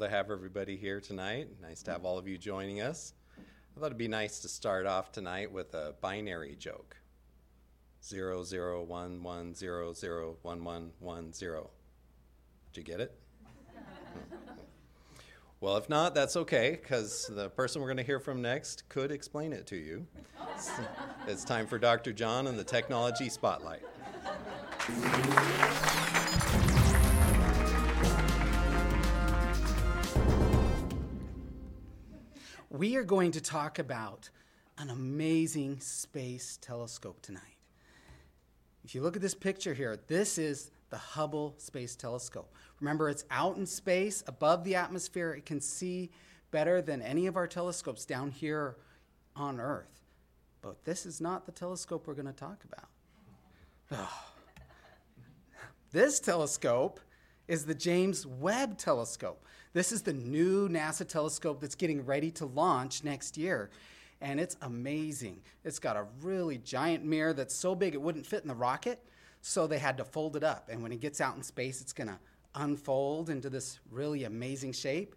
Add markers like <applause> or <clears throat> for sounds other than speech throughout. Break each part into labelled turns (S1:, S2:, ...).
S1: To have everybody here tonight. Nice to have all of you joining us. I thought it'd be nice to start off tonight with a binary joke. Zero zero one one zero zero one one one zero. Did you get it? <laughs> well, if not, that's okay, because the person we're going to hear from next could explain it to you. <laughs> it's time for Dr. John and the Technology Spotlight.
S2: We are going to talk about an amazing space telescope tonight. If you look at this picture here, this is the Hubble Space Telescope. Remember, it's out in space, above the atmosphere. It can see better than any of our telescopes down here on Earth. But this is not the telescope we're going to talk about. Oh. This telescope is the James Webb Telescope. This is the new NASA telescope that's getting ready to launch next year. And it's amazing. It's got a really giant mirror that's so big it wouldn't fit in the rocket, so they had to fold it up. And when it gets out in space, it's going to unfold into this really amazing shape.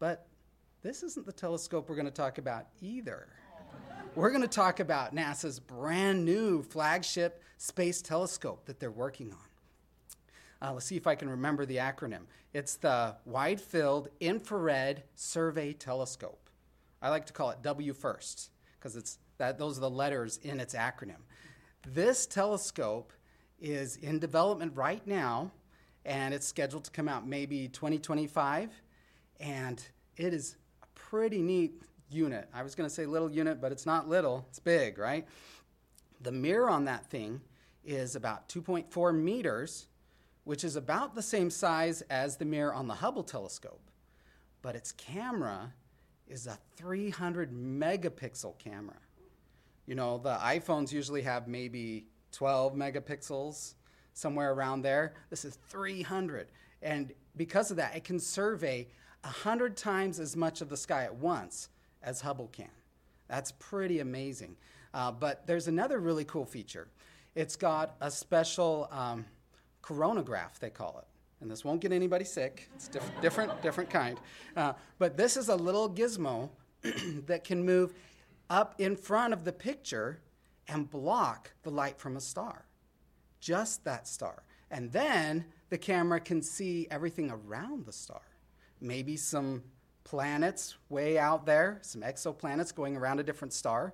S2: But this isn't the telescope we're going to talk about either. We're going to talk about NASA's brand new flagship space telescope that they're working on. Uh, let's see if I can remember the acronym. It's the Wide Field Infrared Survey Telescope. I like to call it W first because it's that those are the letters in its acronym. This telescope is in development right now, and it's scheduled to come out maybe 2025. And it is a pretty neat unit. I was going to say little unit, but it's not little, it's big, right? The mirror on that thing is about 2.4 meters which is about the same size as the mirror on the Hubble telescope, but its camera is a 300 megapixel camera. You know, the iPhones usually have maybe 12 megapixels, somewhere around there. This is 300. And because of that, it can survey 100 times as much of the sky at once as Hubble can. That's pretty amazing. Uh, but there's another really cool feature. It's got a special um, coronagraph, they call it. And this won't get anybody sick. It's diff- different, different kind. Uh, but this is a little gizmo <clears throat> that can move up in front of the picture and block the light from a star. Just that star. And then the camera can see everything around the star. Maybe some planets way out there, some exoplanets going around a different star.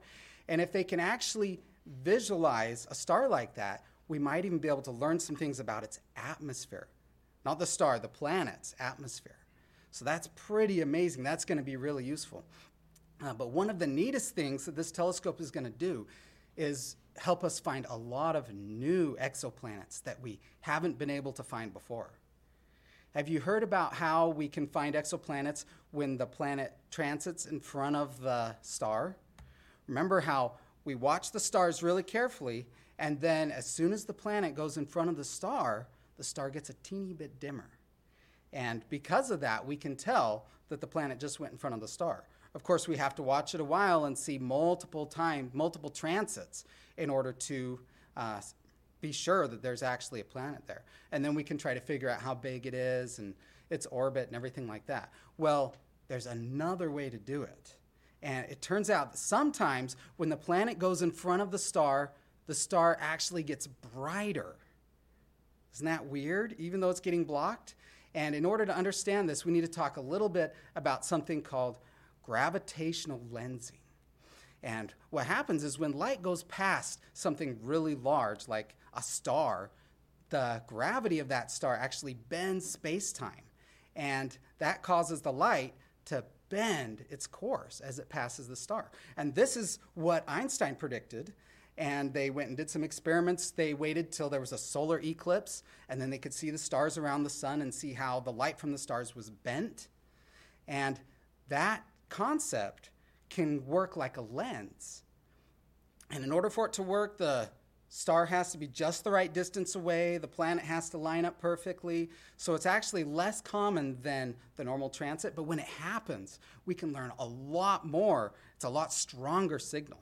S2: And if they can actually visualize a star like that, we might even be able to learn some things about its atmosphere. Not the star, the planet's atmosphere. So that's pretty amazing. That's going to be really useful. Uh, but one of the neatest things that this telescope is going to do is help us find a lot of new exoplanets that we haven't been able to find before. Have you heard about how we can find exoplanets when the planet transits in front of the star? Remember how we watch the stars really carefully and then, as soon as the planet goes in front of the star, the star gets a teeny bit dimmer. And because of that, we can tell that the planet just went in front of the star. Of course, we have to watch it a while and see multiple times, multiple transits in order to uh, be sure that there's actually a planet there. And then we can try to figure out how big it is and its orbit and everything like that. Well, there's another way to do it. And it turns out that sometimes when the planet goes in front of the star, the star actually gets brighter. Isn't that weird, even though it's getting blocked? And in order to understand this, we need to talk a little bit about something called gravitational lensing. And what happens is when light goes past something really large, like a star, the gravity of that star actually bends space time. And that causes the light to bend its course as it passes the star. And this is what Einstein predicted and they went and did some experiments. They waited till there was a solar eclipse, and then they could see the stars around the sun and see how the light from the stars was bent. And that concept can work like a lens. And in order for it to work, the star has to be just the right distance away, the planet has to line up perfectly. So it's actually less common than the normal transit, but when it happens, we can learn a lot more. It's a lot stronger signal.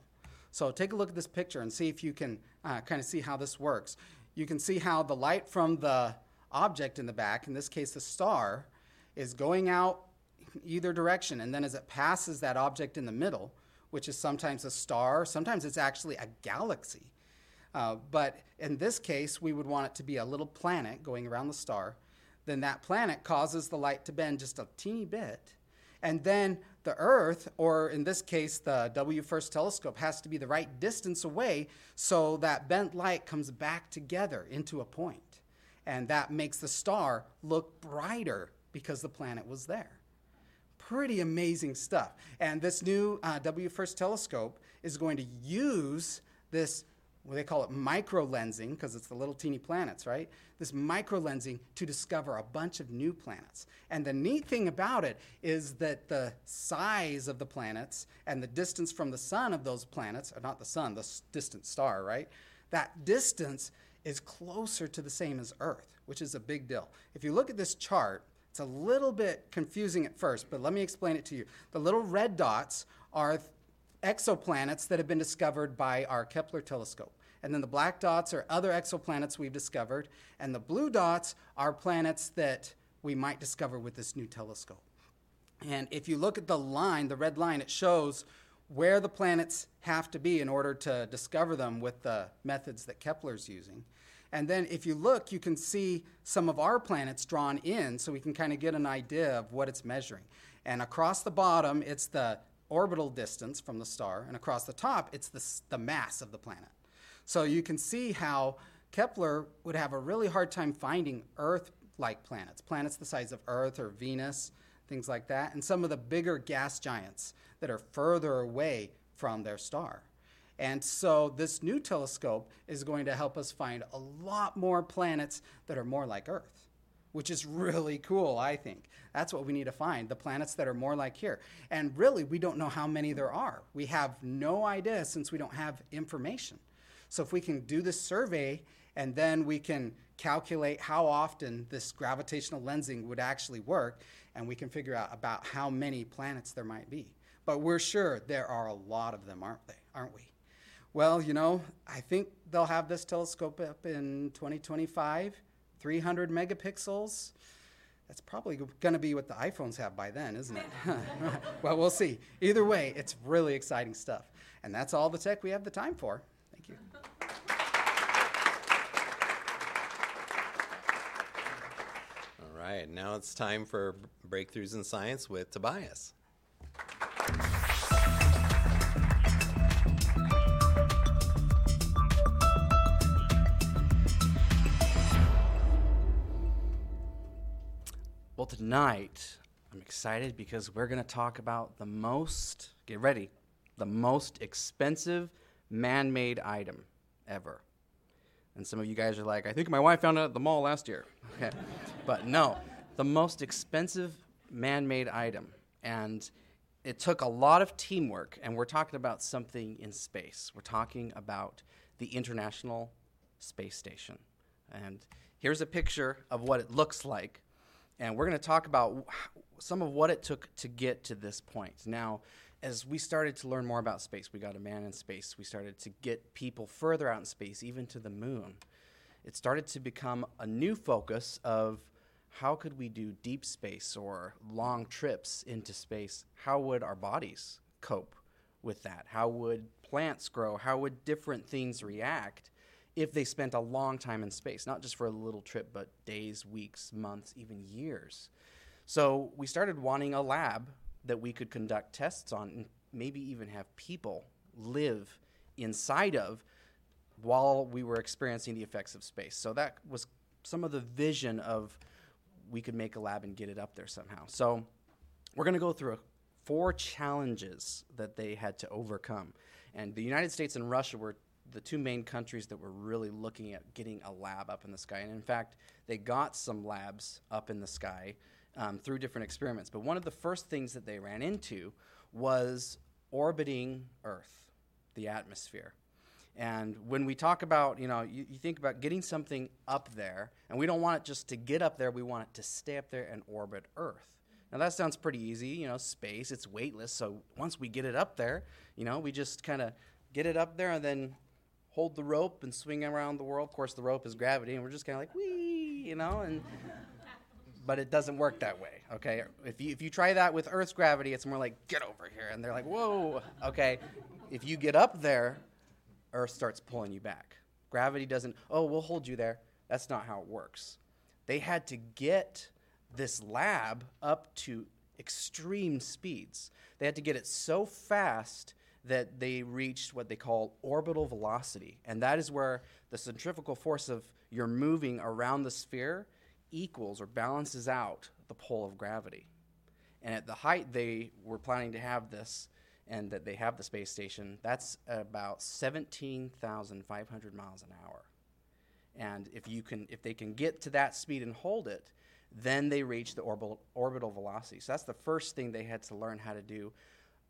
S2: So take a look at this picture and see if you can uh, kind of see how this works. You can see how the light from the object in the back, in this case the star, is going out either direction, and then as it passes that object in the middle, which is sometimes a star, sometimes it's actually a galaxy. Uh, but in this case, we would want it to be a little planet going around the star. Then that planet causes the light to bend just a teeny bit. And then the Earth, or in this case, the W First telescope, has to be the right distance away so that bent light comes back together into a point. And that makes the star look brighter because the planet was there pretty amazing stuff. And this new uh, W First telescope is going to use this, what they call it micro lensing, because it's the little teeny planets, right? This micro lensing to discover a bunch of new planets. And the neat thing about it is that the size of the planets and the distance from the sun of those planets, or not the sun, the distant star, right? That distance is closer to the same as Earth, which is a big deal. If you look at this chart, it's a little bit confusing at first, but let me explain it to you. The little red dots are exoplanets that have been discovered by our Kepler telescope. And then the black dots are other exoplanets we've discovered. And the blue dots are planets that we might discover with this new telescope. And if you look at the line, the red line, it shows where the planets have to be in order to discover them with the methods that Kepler's using. And then if you look, you can see some of our planets drawn in so we can kind of get an idea of what it's measuring. And across the bottom, it's the orbital distance from the star, and across the top, it's the, the mass of the planet. So you can see how Kepler would have a really hard time finding Earth like planets, planets the size of Earth or Venus, things like that, and some of the bigger gas giants that are further away from their star. And so this new telescope is going to help us find a lot more planets that are more like Earth, which is really cool, I think. That's what we need to find the planets that are more like here. And really, we don't know how many there are. We have no idea since we don't have information. So if we can do this survey and then we can calculate how often this gravitational lensing would actually work, and we can figure out about how many planets there might be. But we're sure there are a lot of them, aren't they? Aren't we? Well, you know, I think they'll have this telescope up in 2025, 300 megapixels. That's probably going to be what the iPhones have by then, isn't it? <laughs> well, we'll see. Either way, it's really exciting stuff. And that's all the tech we have the time for. Thank you.
S1: All right, now it's time for Breakthroughs in Science with Tobias.
S3: Well, tonight I'm excited because we're going to talk about the most, get ready, the most expensive man made item ever. And some of you guys are like, I think my wife found it at the mall last year. <laughs> Okay. but no, the most expensive man made item. And it took a lot of teamwork, and we're talking about something in space. We're talking about the International Space Station. And here's a picture of what it looks like and we're going to talk about some of what it took to get to this point. Now, as we started to learn more about space, we got a man in space, we started to get people further out in space, even to the moon. It started to become a new focus of how could we do deep space or long trips into space? How would our bodies cope with that? How would plants grow? How would different things react? if they spent a long time in space, not just for a little trip, but days, weeks, months, even years. So we started wanting a lab that we could conduct tests on and maybe even have people live inside of while we were experiencing the effects of space. So that was some of the vision of we could make a lab and get it up there somehow. So we're going to go through four challenges that they had to overcome. And the United States and Russia were the two main countries that were really looking at getting a lab up in the sky. And in fact, they got some labs up in the sky um, through different experiments. But one of the first things that they ran into was orbiting Earth, the atmosphere. And when we talk about, you know, you, you, think about getting something up there, and we don't want it just to get up there, we want it to stay up there and orbit Earth. Now that sounds pretty easy, you know, space, it's weightless. So once we get it up there, you know, we just kind of get it up there and then hold the rope and swing around the world. Of course, the rope is gravity, and we're just kind of like, wee, you know. And but it doesn't work that way. Okay, if you if you try that with Earth's gravity, it's more like get over here, and they're like, whoa. Okay, if you get up there, Earth starts pulling you back. Gravity doesn't. Oh, we'll hold you there. That's not how it works. They had to get this lab up to extreme speeds. They had to get it so fast that they reached what they call orbital velocity. And that is where the centrifugal force of you're moving around the sphere equals or balances out the pull of gravity. And at the height they were planning to have this, and that they have the space station, that's about 17,500 miles an hour. And if you can, if they can get to that speed and hold it, then they reach the orbital, orbital velocity. So that's the first thing they had to learn how to do.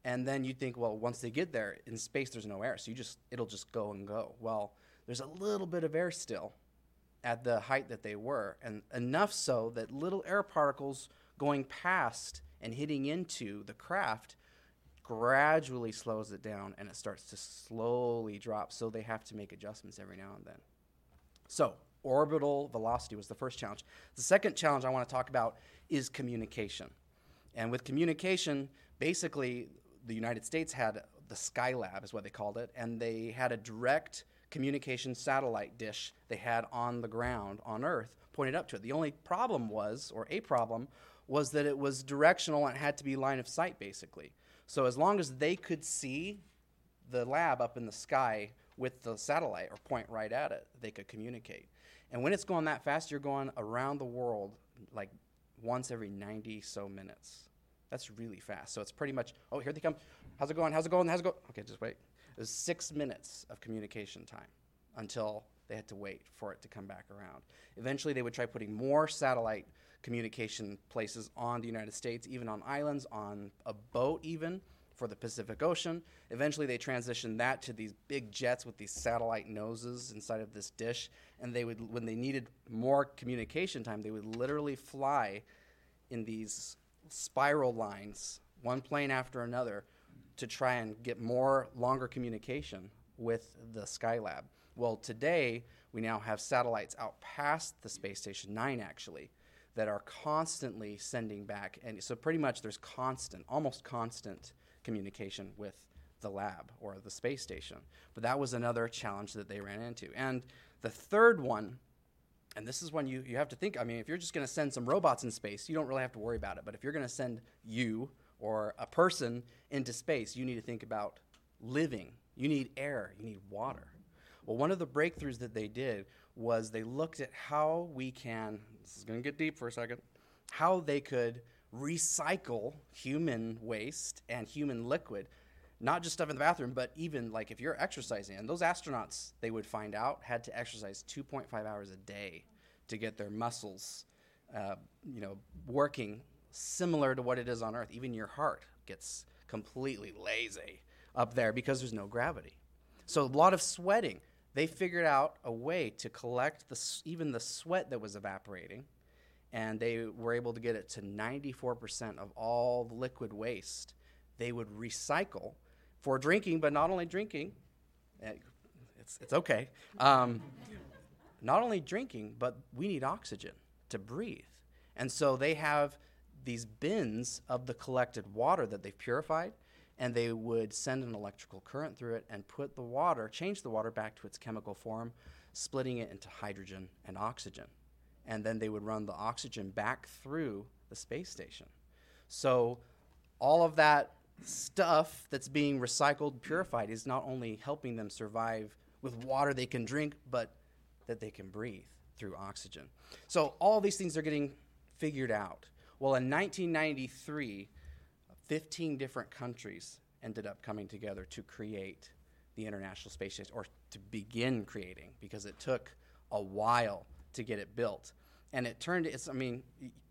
S3: And then you think, well, once they get there in space, there's no air, so you just it'll just go and go. Well, there's a little bit of air still at the height that they were, and enough so that little air particles going past and hitting into the craft gradually slows it down and it starts to slowly drop. So they have to make adjustments every now and then. So, orbital velocity was the first challenge. The second challenge I want to talk about is communication. And with communication, basically, the United States had the Skylab, is what they called it, and they had a direct communication satellite dish they had on the ground on Earth pointed up to it. The only problem was, or a problem, was that it was directional and it had to be line of sight, basically. So as long as they could see the lab up in the sky with the satellite or point right at it, they could communicate. And when it's going that fast, you're going around the world like once every 90 so minutes. That's really fast. So it's pretty much, oh, here they come. How's it going? How's it going? How's it going? Okay, just wait. It was six minutes of communication time until they had to wait for it to come back around. Eventually, they would try putting more satellite communication places on the United States, even on islands, on a boat, even for the Pacific Ocean. Eventually, they transitioned that to these big jets with these satellite noses inside of this dish. And they would, when they needed more communication time, they would literally fly in these spiral lines, one plane after another, to try and get more longer communication with the Skylab. Well, today we now have satellites out past the space station, nine actually, that are constantly sending back. And so, pretty much, there's constant, almost constant communication with the lab or the space station. But that was another challenge that they ran into. And the third one, and this is when you, you have to think I mean, if you're just going to send some robots in space, you don't really have to worry about it. But if you're going to send you or a person into space, you need to think about living. You need air, you need water. Well, one of the breakthroughs that they did was they looked at how we can, this is going to get deep for a second, how they could recycle human waste and human liquid not just stuff in the bathroom but even like if you're exercising and those astronauts they would find out had to exercise 2.5 hours a day to get their muscles uh, you know working similar to what it is on earth even your heart gets completely lazy up there because there's no gravity so a lot of sweating they figured out a way to collect the, even the sweat that was evaporating and they were able to get it to 94% of all the liquid waste they would recycle for drinking, but not only drinking, eh, it's, it's okay. Um, not only drinking, but we need oxygen to breathe. And so they have these bins of the collected water that they've purified, and they would send an electrical current through it and put the water, change the water back to its chemical form, splitting it into hydrogen and oxygen and then they would run the oxygen back through the space station. So all of that stuff that's being recycled, purified, is not only helping them survive with water they can drink, but that they can breathe through oxygen. So all these things are getting figured out. Well, in 1993, 15 different countries ended up coming together to create the International Space Station, or to begin creating, because it took a while to get it built. And it turned it's i mean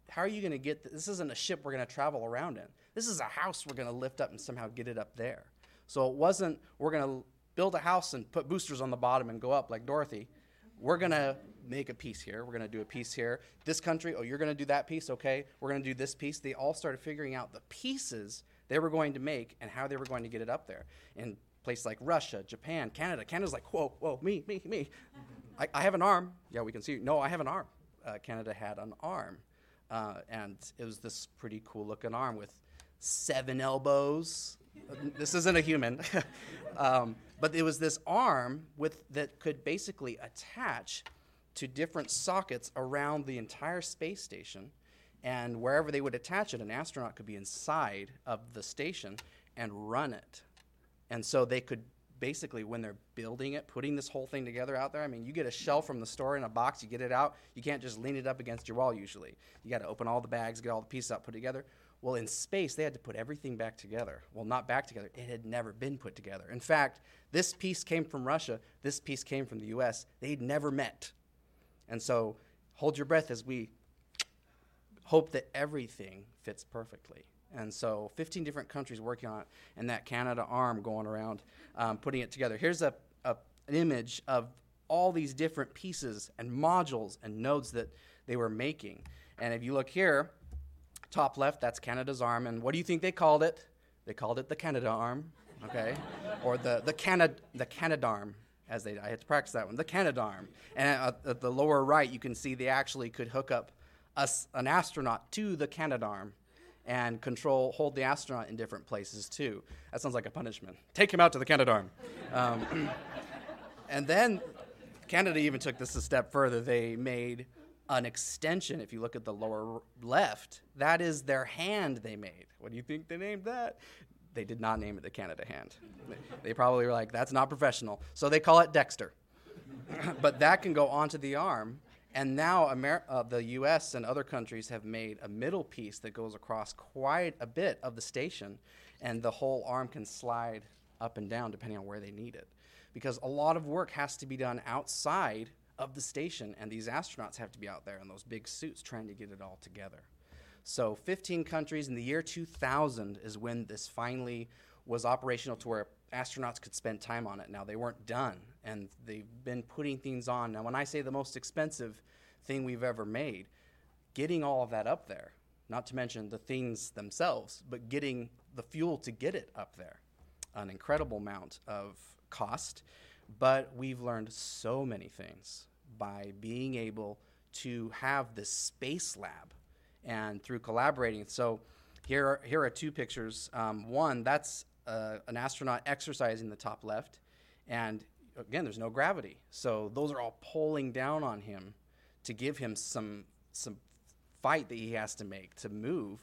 S3: how are you going to get th- this isn't a ship we're going to travel around in. This is a house we're going to lift up and somehow get it up there. So it wasn't we're going to build a house and put boosters on the bottom and go up like dorothy. We're going to make a piece here. We're going to do a piece here. This country oh you're going to do that piece? Okay. We're going to do this piece. They all started figuring out the pieces they were going to make and how they were going to get it up there. In places like russia japan canada. Canada's like whoa whoa me me me. I, I have an arm. Yeah we can see. No i have an arm. Uh, Canada had an arm. uh, and it was this pretty cool looking arm with seven elbows. this isn't a human, <laughs> um, but it was this arm with that could basically attach to different sockets around the entire space station, and wherever they would attach it, an astronaut could be inside of the station and run it, and so they could basically when they're building it, putting this whole thing together out there. I mean, you get a shell from the store in a box, you get it out. You can't just lean it up against your wall usually. You got to open all the bags, get all the pieces out, put together. Well, in space, they had to put everything back together. Well, not back together. It had never been put together. In fact, this piece came from Russia. This piece came from the U.S. They'd never met. And so, hold your breath as we hope that everything fits perfectly. And so 15 different countries working on it, and that Canada arm going around um, putting it together. Here's a, a, an image of all these different pieces and modules and nodes that they were making. And if you look here, top left, that's Canada's arm. And what do you think they called it? They called it the Canada arm, okay? or the, the, Canad, the Canadarm, as they, I had to practice that one, the Canadarm. And at, at the lower right, you can see they actually could hook up an astronaut to the Canadarm and control, hold the astronaut in different places too. That sounds like a punishment. Take him out to the Canadarm. Um, <clears throat> and then Canada even took this a step further. They made an extension. If you look at the lower left, that is their hand they made. What do you think they named that? They did not name it the Canada hand. They probably were like, that's not professional. So they call it Dextre. <clears throat> but that can go onto the arm and now Amer- uh, the US and other countries have made a middle piece that goes across quite a bit of the station, and the whole arm can slide up and down depending on where they need it. Because a lot of work has to be done outside of the station, and these astronauts have to be out there in those big suits trying to get it all together. So, 15 countries in the year 2000 is when this finally was operational to where astronauts could spend time on it. Now, they weren't done, and they've been putting things on. Now, when I say the most expensive thing we've ever made, getting all of that up there, not to mention the things themselves, but getting the fuel to get it up there, an incredible amount of cost. But we've learned so many things by being able to have this space lab and through collaborating. So, here are, here are two pictures. Um, one, that's uh, an astronaut exercising the top left, and again, there's no gravity. So those are all pulling down on him to give him some some fight that he has to make to move,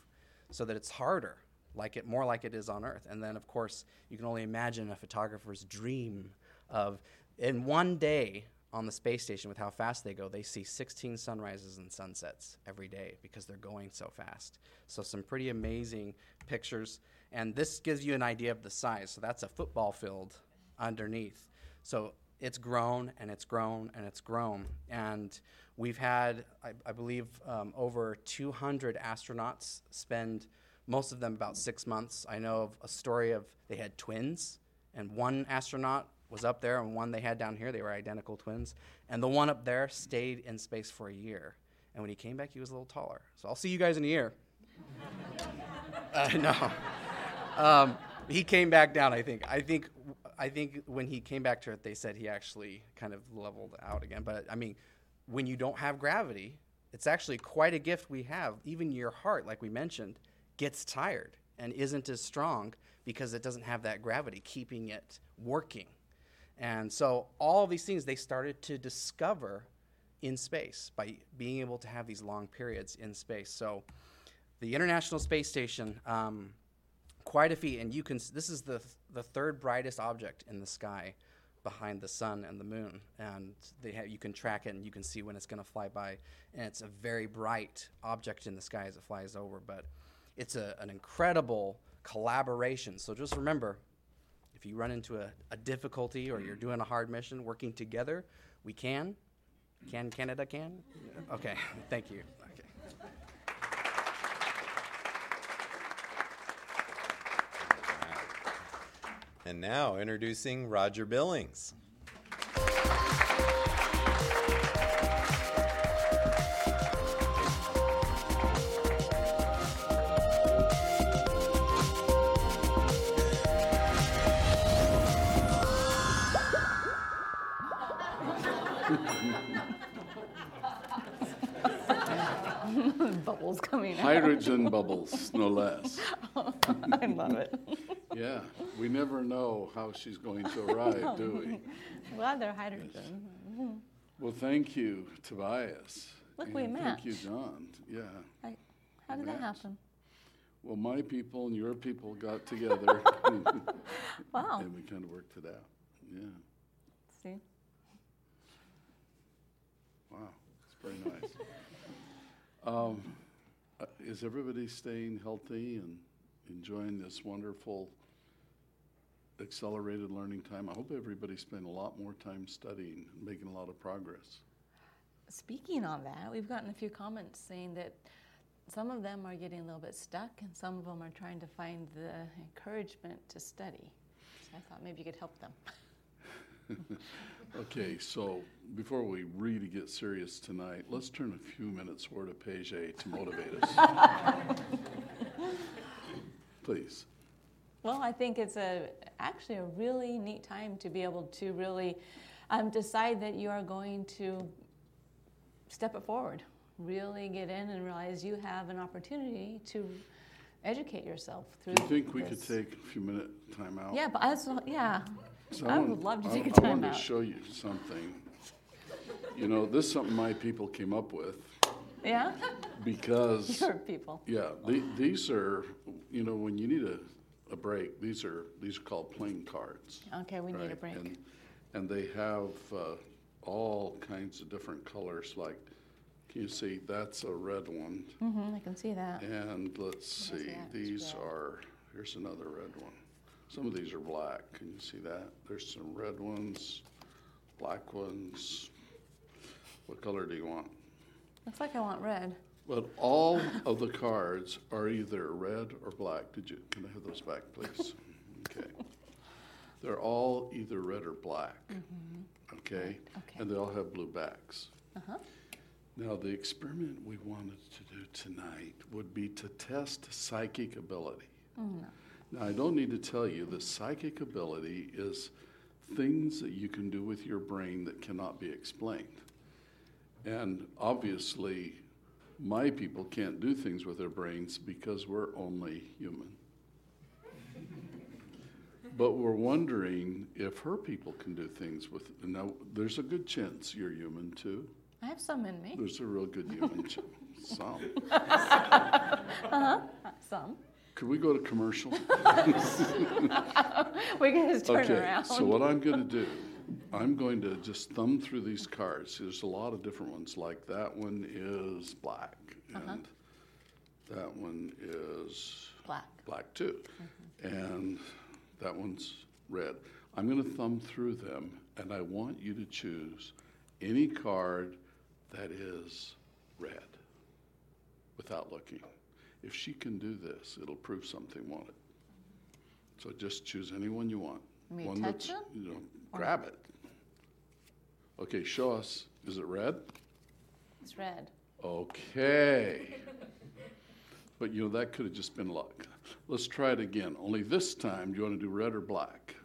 S3: so that it's harder, like it more like it is on Earth. And then, of course, you can only imagine a photographer's dream of in one day on the space station with how fast they go, they see 16 sunrises and sunsets every day because they're going so fast. So, some pretty amazing pictures. And this gives you an idea of the size. So, that's a football field underneath. So, it's grown and it's grown and it's grown. And we've had, I, I believe, um, over 200 astronauts spend most of them about six months. I know of a story of they had twins, and one astronaut was up there and one they had down here. They were identical twins. And the one up there stayed in space for a year. And when he came back, he was a little taller. So I'll see you guys in a year. <laughs> uh, no. Um, he came back down, I think. I think I think when he came back to Earth, they said he actually kind of leveled out again. But I mean, when you don't have gravity, it's actually quite a gift we have. Even your heart, like we mentioned, gets tired and isn't as strong because it doesn't have that gravity keeping it working. And so all of these things they started to discover in space by being able to have these long periods in space. So the International Space Station, um, quite a feat, and you can. This is the the third brightest object in the sky behind the sun and the moon, and they have, you can track it and you can see when it's going to fly by, and it's a very bright object in the sky as it flies over. But it's a, an incredible collaboration. So just remember, if you run into a, a difficulty or you're doing a hard mission, working together, we can. Can Canada can? Okay, thank you. Okay.
S1: And now introducing Roger Billings.
S4: Hydrogen bubbles, no less. <laughs>
S5: I love it. <laughs>
S4: Yeah, we never know how she's going to arrive, do we? <laughs>
S5: Glad they're hydrogen.
S4: Well, thank you, Tobias.
S5: Look, we
S4: and Thank you. John. Yeah.
S5: I, how did that happen?
S4: Well, my people and your people got together
S5: Wow.
S4: and we kind of worked it out. Yeah.
S5: See?
S4: Wow, it's very nice. um, uh, is everybody staying healthy and enjoying this wonderful accelerated learning time? I hope everybody's spending a lot more time studying and making a lot of progress.
S5: Speaking on that, we've gotten a few comments saying that some of them are getting a little bit stuck and some of them are trying to find the encouragement to study. So I thought maybe you could help them. <laughs> <laughs>
S4: Okay, so before we really get serious tonight, let's turn a few minutes over to Paget to motivate us. <laughs> Please.
S5: Well, I think it's a actually a really neat time to be able to really um, decide that you are going to step it forward, really get in and realize you have an opportunity to educate yourself through.
S4: Do you think we could take a few minute time out?
S5: Yeah, but I was, yeah,
S4: So
S5: I
S4: want-
S5: would love to take a
S4: I
S5: time
S4: wanted
S5: out.
S4: to show you something. You know, this is something my people came up with
S5: yeah.
S4: because, <laughs>
S5: Your people.
S4: yeah, the, these are, you know, when you need a, a break, these are, these are called playing cards.
S5: Okay, we need a break.
S4: And, and they have uh, all kinds of different colors, like, can you see, that's a red one.
S5: Mm-hmm, I can see that.
S4: And let's see, these
S5: red.
S4: are, here's another red one. Some of these are black, can you see that? There's some red ones, black ones. What color do you want?
S5: Looks like I want red.
S4: But all of the cards are either red or black. Did you, can I have those back, please? <laughs> Okay. They're all either red or black, okay?
S5: Okay.
S4: And they all have blue backs.
S5: Uh-huh.
S4: Now, the experiment we wanted to do tonight would be to test psychic ability. Now, I don't need to tell you that psychic ability is things that you can do with your brain that cannot be explained. And obviously, my people can't do things with their brains because we're only human. But we're wondering if her people can do things with. Now, there's a good chance you're human too.
S5: I have some in me.
S4: There's a real good human chance. Some. <laughs> Uh huh.
S5: Some.
S4: Could we go to commercial? <laughs>
S5: We can just turn
S4: okay.
S5: around.
S4: So what I'm going to do, I'm going to just thumb through these cards. There's a lot of different ones. Like that one is black,
S5: Uh-huh.
S4: and that one is
S5: Black.
S4: black too, and that one's red. I'm going to thumb through them, and I want you to choose any card that is red without looking. If she can do this, it'll prove something, won't it? So just choose anyone you want.
S5: You mean
S4: one
S5: touch
S4: that's,
S5: them?
S4: you know, grab it. Okay, show us. Is it red?
S5: It's red.
S4: Okay. But you know, that could have just been luck. Let's try it again. Only this time, do you want to do red or black?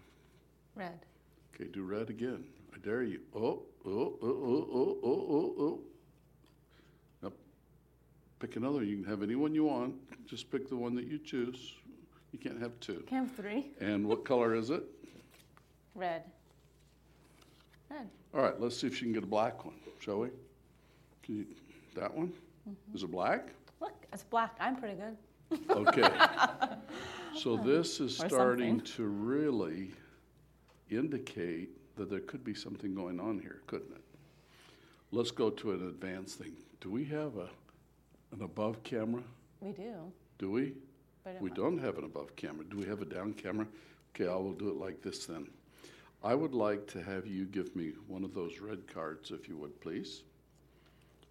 S5: Red.
S4: Okay, do red again. I dare you. Oh, oh, oh, oh, oh, oh, oh, oh. Pick another. You can have any one you want. Just pick the one that you choose. You can't have two.
S5: Can have three?
S4: And what color is it?
S5: Red. Red.
S4: All right, let's see if she can get a black one, shall we? Can you, that one?
S5: Mm-hmm.
S4: Is it black?
S5: Look, it's black. I'm pretty good.
S4: Okay. <laughs> So this is
S5: Or
S4: starting
S5: something.
S4: to really indicate that there could be something going on here, couldn't it? Let's go to an advanced thing. Do we have a, an above camera?
S5: We do.
S4: Do we?
S5: But
S4: We don't have an above camera. Do we have a down camera? Okay, I will do it like this then. I would like to have you give me one of those red cards, if you would, please.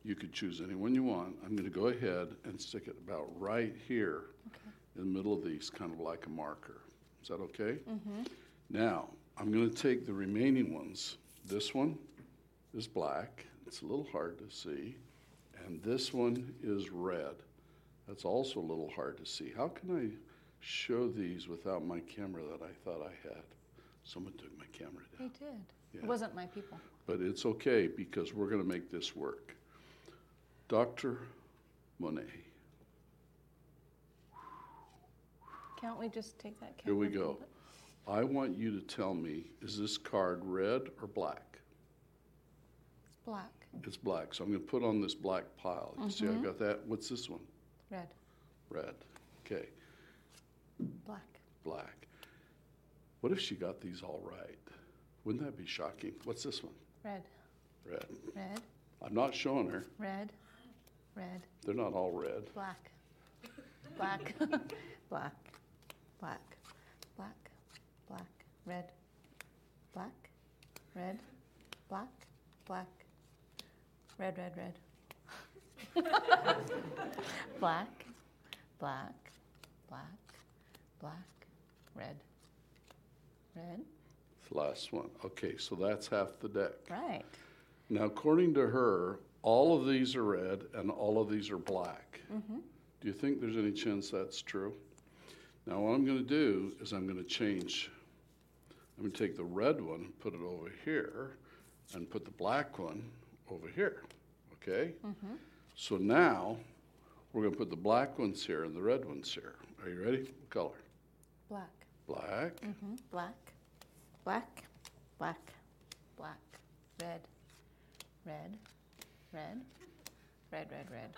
S4: You could choose any one you want. I'm going to go ahead and stick it about right here in the middle of these, kind of like a marker. Is that okay? Mm-hmm. Now, I'm going to take the remaining ones. This one is black. It's a little hard to see. And this one is red. That's also a little hard to see. How can I show these without my camera that I thought I had? Someone took my camera down.
S5: did.
S4: Yeah.
S5: It wasn't my people.
S4: But it's okay because we're going to make this work. Dr. Monet.
S5: Can't we just take that camera? Here we
S4: go. I want you to tell me, is this card red or black?
S5: It's black,
S4: It's black, so I'm gonna put on this black pile. You see, I mm-hmm. got that? What's this one?
S5: red,
S4: Red. Okay,
S5: black.
S4: black. What if she got these all right? Wouldn't that be shocking? What's this one?
S5: Red,
S4: Red.
S5: red,
S4: I'm not showing her.
S5: red, red,
S4: They're not all red.
S5: black, black, <laughs> black, black, black, black, red, black, red, black, black, red, red, red. <laughs> black, black, black, black, red, red.
S4: It's the last one. Okay, so that's half the deck.
S5: Right.
S4: Now, according to her, all of these are red and all of these are black. Mhm. Do you think there's any chance that's true? Now, what I'm going to do is I'm going to change. I'm going to take the red one and put it over here and put the black one over here. Okay? So now we're going to put the black ones here and the red ones here. Are you ready? What color?
S5: Black.
S4: Black.
S5: hmm Black, black, black, black, red, red, red, red, red, red.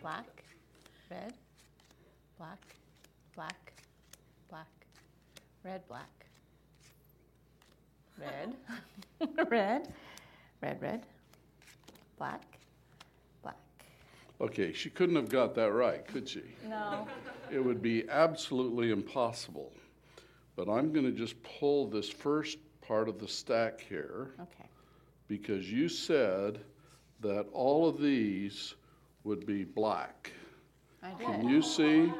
S5: Black, red, black, black, black, red, black. Red, <laughs> red, red, red, black, black.
S4: Okay, she couldn't have got that right, could she?
S5: No.
S4: It would be absolutely impossible. But I'm going to just pull this first part of the stack here
S5: Okay.
S4: because you said that all of these would be black.
S5: I did.
S4: Can you see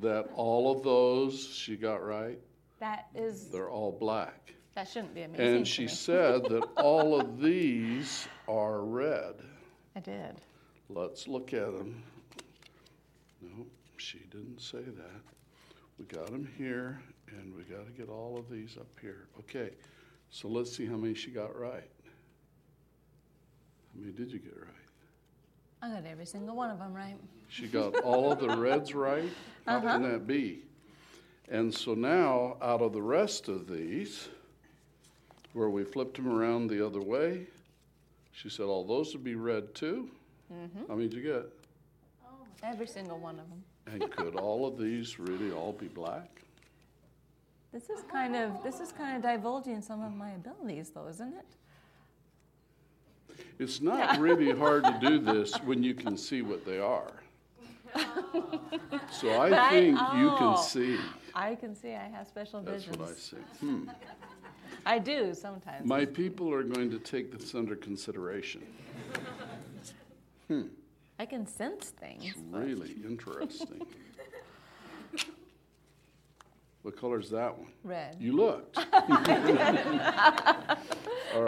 S4: that all of those she got right?
S5: That is,
S4: They're all black.
S5: That shouldn't be amazing
S4: And she said that <laughs> all of these are red.
S5: I did.
S4: Let's look at them. No, she didn't say that. We got them here, and we got to get all of these up here. Okay, so let's see how many she got right. How many did you get right?
S5: I got every single one of them right.
S4: She got all of the <laughs> reds right? How can uh-huh. that be? And so now, out of the rest of these, where we flipped them around the other way, she said all those would be red too. How many did you get?
S5: Oh, every single one of them.
S4: And could all of these really all be black?
S5: This is kind of this is kind of divulging some of my abilities, though, isn't it?
S4: It's not really hard to do this when you can see what they are. So I
S5: But I-
S4: think you can
S5: oh.
S4: see.
S5: I can see I have special vision.
S4: That's
S5: visions.
S4: what I see. Hmm.
S5: I do sometimes.
S4: My people are going to take this under consideration.
S5: I can sense things.
S4: It's really interesting. What color is that one?
S5: Red.
S4: You looked. <laughs> All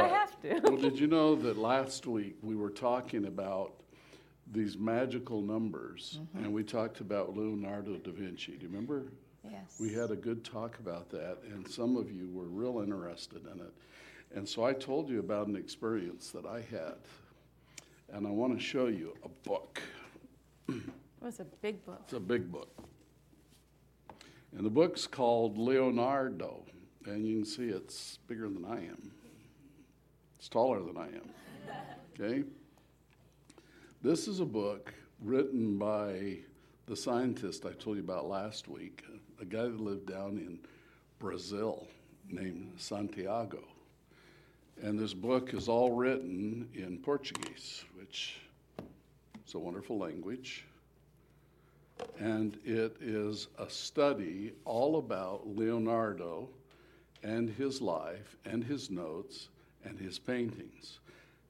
S5: I have to.
S4: Well, did you know that last week we were talking about these magical numbers
S5: Mm-hmm.
S4: and we talked about Leonardo da Vinci? Do you remember?
S5: Yes.
S4: We had a good talk about that, and some of you were real interested in it. And so I told you about an experience that I had. And I want to show you a book.
S5: It was a big book.
S4: It's a big book. And the book's called Leonardo. And you can see it's bigger than I am, it's taller than I am. <laughs> Okay? This is a book written by the scientist I told you about last week, a guy that lived down in Brazil named Santiago. And this book is all written in Portuguese, which is a wonderful language. And it is a study all about Leonardo and his life and his notes and his paintings.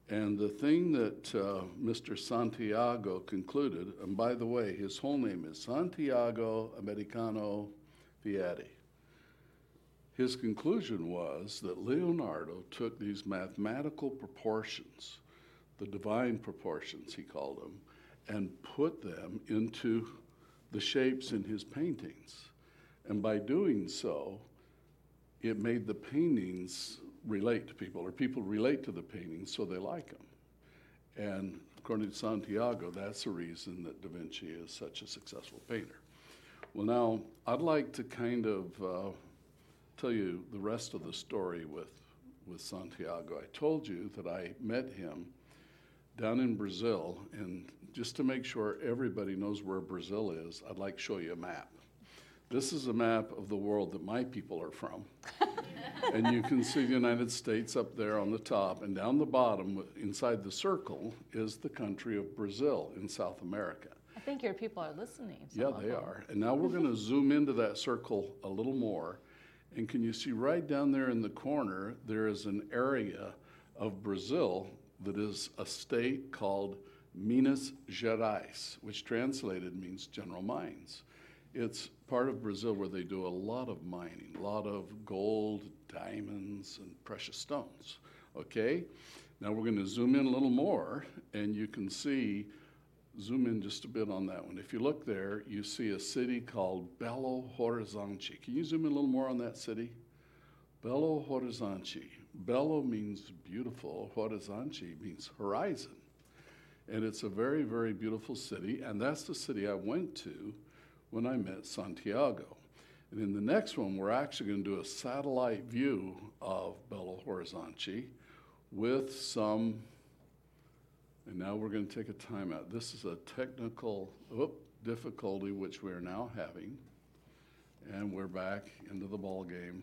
S4: And the thing that uh, Mr. Santiago concluded, and by the way, his whole name is Santiago Americano Vieri. His conclusion was that Leonardo took these mathematical proportions, the divine proportions, he called them, and put them into the shapes in his paintings. And by doing so, it made the paintings relate to people, or people relate to the paintings so they like them. And according to Santiago, that's the reason that Da Vinci is such a successful painter. Well, now, I'd like to kind of uh, tell you the rest of the story with, with Santiago. I told you that I met him down in Brazil, and just to make sure everybody knows where Brazil is, I'd like to show you a map. This is a map of the world that my people are from. <laughs> and you can see the United States up there on the top, and down the bottom, inside the circle, is the country of Brazil in South America.
S5: I think your people are listening.
S4: Yeah, they
S5: them.
S4: are. And now we're going <laughs> to zoom into that circle a little more. And can you see right down there in the corner, there is an area of Brazil that is a state called Minas Gerais, which translated means general mines. It's part of Brazil where they do a lot of mining, a lot of gold, diamonds, and precious stones. Okay? Now we're going to zoom in a little more, and you can see zoom in just a bit on that one. If you look there, you see a city called Belo Horizonte. Can you zoom in a little more on that city? Belo Horizonte. Belo means beautiful, Horizonte means horizon. And it's a very, very beautiful city, and that's the city I went to when I met Santiago. And in the next one, we're actually going to do a satellite view of Belo Horizonte with some and now we're going to take a timeout. This is a technical difficulty which we are now having. And we're back into the ball game.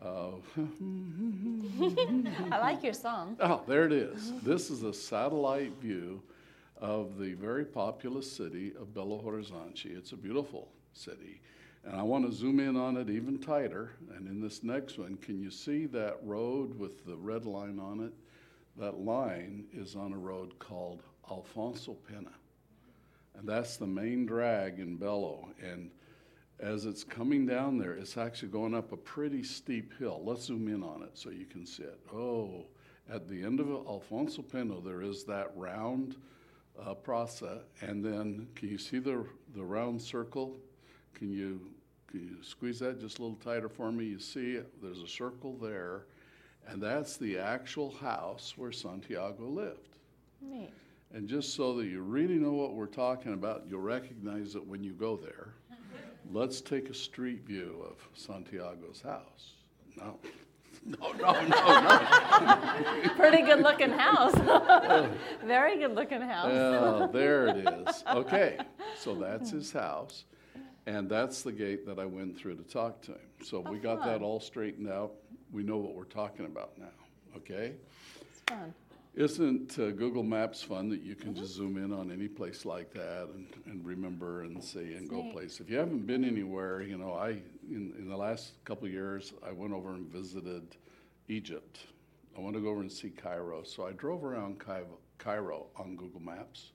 S4: Uh, <laughs>
S5: I like your song. <laughs>
S4: oh, there it is. This is a satellite view of the very populous city of Belo Horizonte. It's a beautiful city. And I want to zoom in on it even tighter. And in this next one, can you see that road with the red line on it? That line is on a road called Alfonso Pena. And that's the main drag in Belo. And as it's coming down there, it's actually going up a pretty steep hill. Let's zoom in on it so you can see it. Oh, at the end of Alfonso Pena, there is that round uh. And then, can you see the, the round circle? Can you, can you squeeze that just a little tighter for me? You see, there's a circle there. And that's the actual house where Santiago lived.
S5: Neat.
S4: And just so that you really know what we're talking about, you'll recognize it when you go there. Let's take a street view of Santiago's house. No. No, no, no, no. <laughs>
S5: Pretty good looking house. <laughs> Very good looking house.
S4: Oh, <laughs> there it is. Okay, so that's his house. And that's the gate that I went through to talk to him. So we oh, got that all straightened out. We know what we're talking about now, okay?
S5: It's fun.
S4: Isn't uh, Google Maps fun that you can just zoom in on any place like that and, and remember and see and go place? If you haven't been anywhere, you know, I in, in the last couple years I went over and visited Egypt. I want to go over and see Cairo, so I drove around Cairo, Cairo on Google Maps.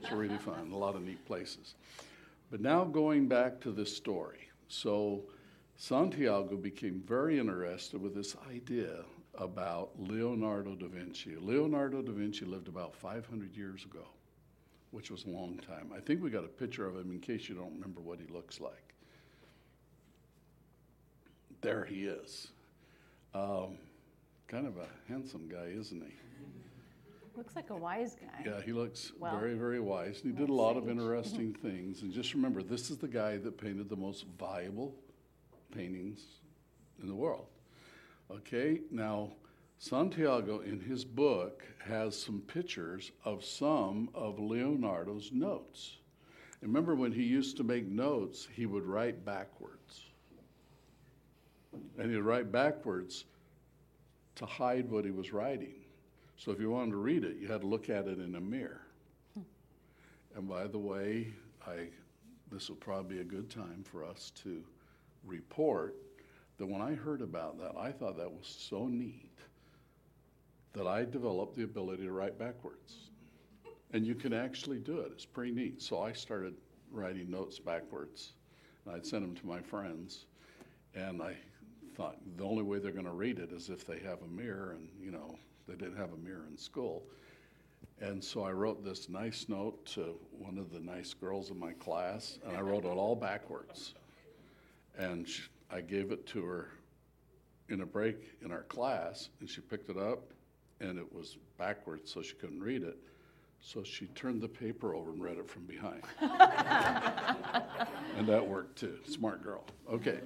S4: It's really fun, a lot of neat places. But now going back to this story, so Santiago became very interested with this idea about Leonardo da Vinci. Leonardo da Vinci lived about 500 years ago, which was a long time. I think we got a picture of him in case you don't remember what he looks like. There he is. Um, kind of a handsome guy, isn't he?
S5: Looks like a wise guy.
S4: Yeah, he looks
S5: Well,
S4: very, very wise. And he did a lot of <laughs> interesting things. And just remember, this is the guy that painted the most valuable paintings in the world. Okay, now Santiago in his book has some pictures of some of Leonardo's notes. Remember when he used to make notes, he would write backwards. And he'd write backwards to hide what he was writing. So if you wanted to read it, you had to look at it in a mirror. And by the way, I, this will probably be a good time for us to report that when I heard about that, I thought that was so neat that I developed the ability to write backwards. And you can actually do it. It's pretty neat. So I started writing notes backwards, and I'd send them to my friends. And I thought the only way they're going to read it is if they have a mirror, and you know they didn't have a mirror in school. And so I wrote this nice note to one of the nice girls in my class, and I wrote it all backwards. And sh I gave it to her in a break in our class, and she picked it up and it was backwards, so she couldn't read it. So she turned the paper over and read it from behind. <laughs> and that worked too. Smart girl. Okay.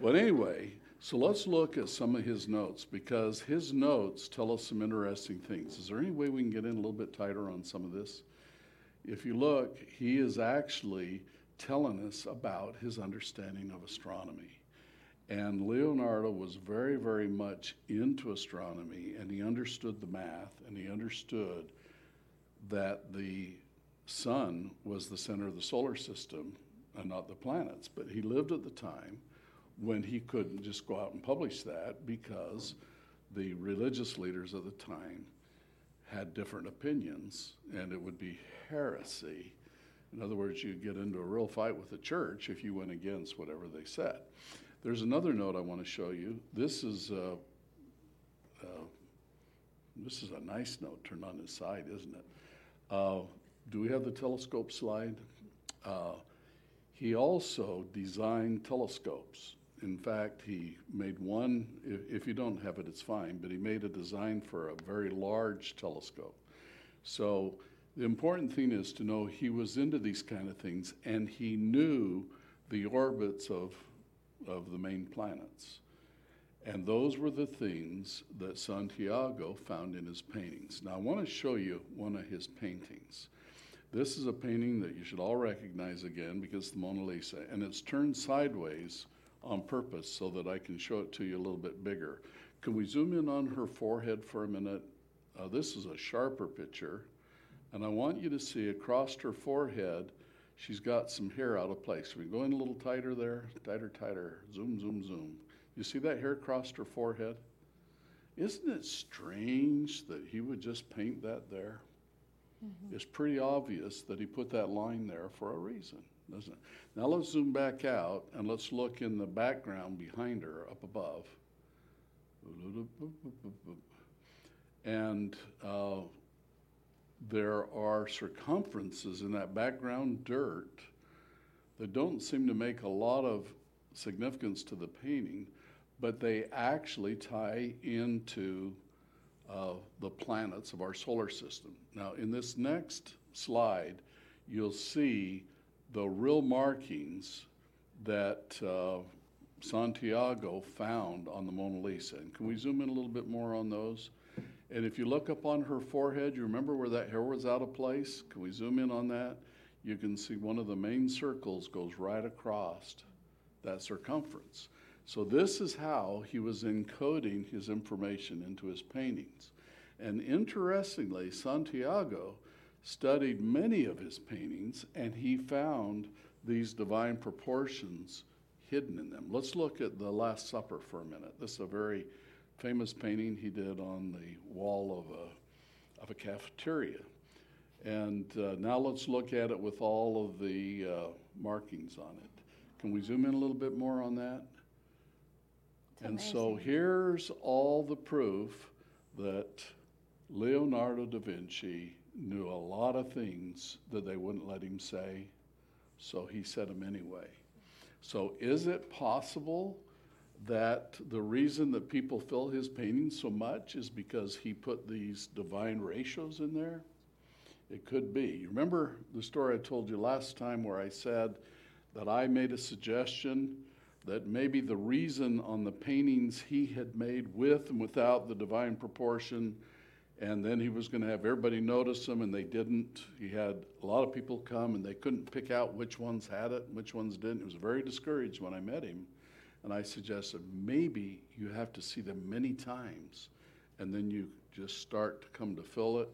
S4: But anyway, so let's look at some of his notes because his notes tell us some interesting things. Is there any way we can get in a little bit tighter on some of this? If you look, he is actually telling us about his understanding of astronomy. And Leonardo was very, very much into astronomy, and he understood the math, and he understood that the sun was the center of the solar system and not the planets. But he lived at the time when he couldn't just go out and publish that because the religious leaders of the time had different opinions, and it would be heresy. In other words, you'd get into a real fight with the church if you went against whatever they said. There's another note I want to show you. This is uh, uh, this is a nice note turned on its side, isn't it? Uh, do we have the telescope slide? Uh, he also designed telescopes. In fact, he made one, if, if, you don't have it, it's fine, but he made a design for a very large telescope. So the important thing is to know he was into these kind of things and he knew the orbits of, of the main planets. And those were the things that Santiago found in his paintings. Now, I want to show you one of his paintings. This is a painting that you should all recognize again because it's the Mona Lisa, and it's turned sideways on purpose so that I can show it to you a little bit bigger. Can we zoom in on her forehead for a minute? Uh, this is a sharper picture, and I want you to see across her forehead, she's got some hair out of place. We go in a little tighter there? Tighter, tighter. Zoom, zoom, zoom. You see that hair across her forehead? Isn't it strange that he would just paint that there? Mm-hmm. It's pretty obvious that he put that line there for a reason, doesn't it? Now let's zoom back out and let's look in the background behind her up above. And uh, there are circumferences in that background dirt that don't seem to make a lot of significance to the painting, but they actually tie into uh, the planets of our solar system. Now, in this next slide, you'll see the real markings that uh, Santiago found on the Mona Lisa. And can we zoom in a little bit more on those? And if you look up on her forehead, you remember where that hair was out of place? Can we zoom in on that? You can see one of the main circles goes right across that circumference. So, this is how he was encoding his information into his paintings. And interestingly, Santiago studied many of his paintings and he found these divine proportions hidden in them. Let's look at the Last Supper for a minute. This is a very famous painting he did on the wall of a, of a cafeteria. And uh, now let's look at it with all of the uh, markings on it. Can we zoom in a little bit more on that? It's and amazing. so here's all the proof that Leonardo da Vinci knew a lot of things that they wouldn't let him say, so he said them anyway. So, is it possible that the reason that people fill his paintings so much is because he put these divine ratios in there? It could be. You remember the story I told you last time where I said that I made a suggestion that maybe the reason on the paintings he had made with and without the divine proportion, and then he was going to have everybody notice them, and they didn't. He had a lot of people come, and they couldn't pick out which ones had it and which ones didn't. It was very discouraged when I met him. And I suggested maybe you have to see them many times, and then you just start to come to fill it.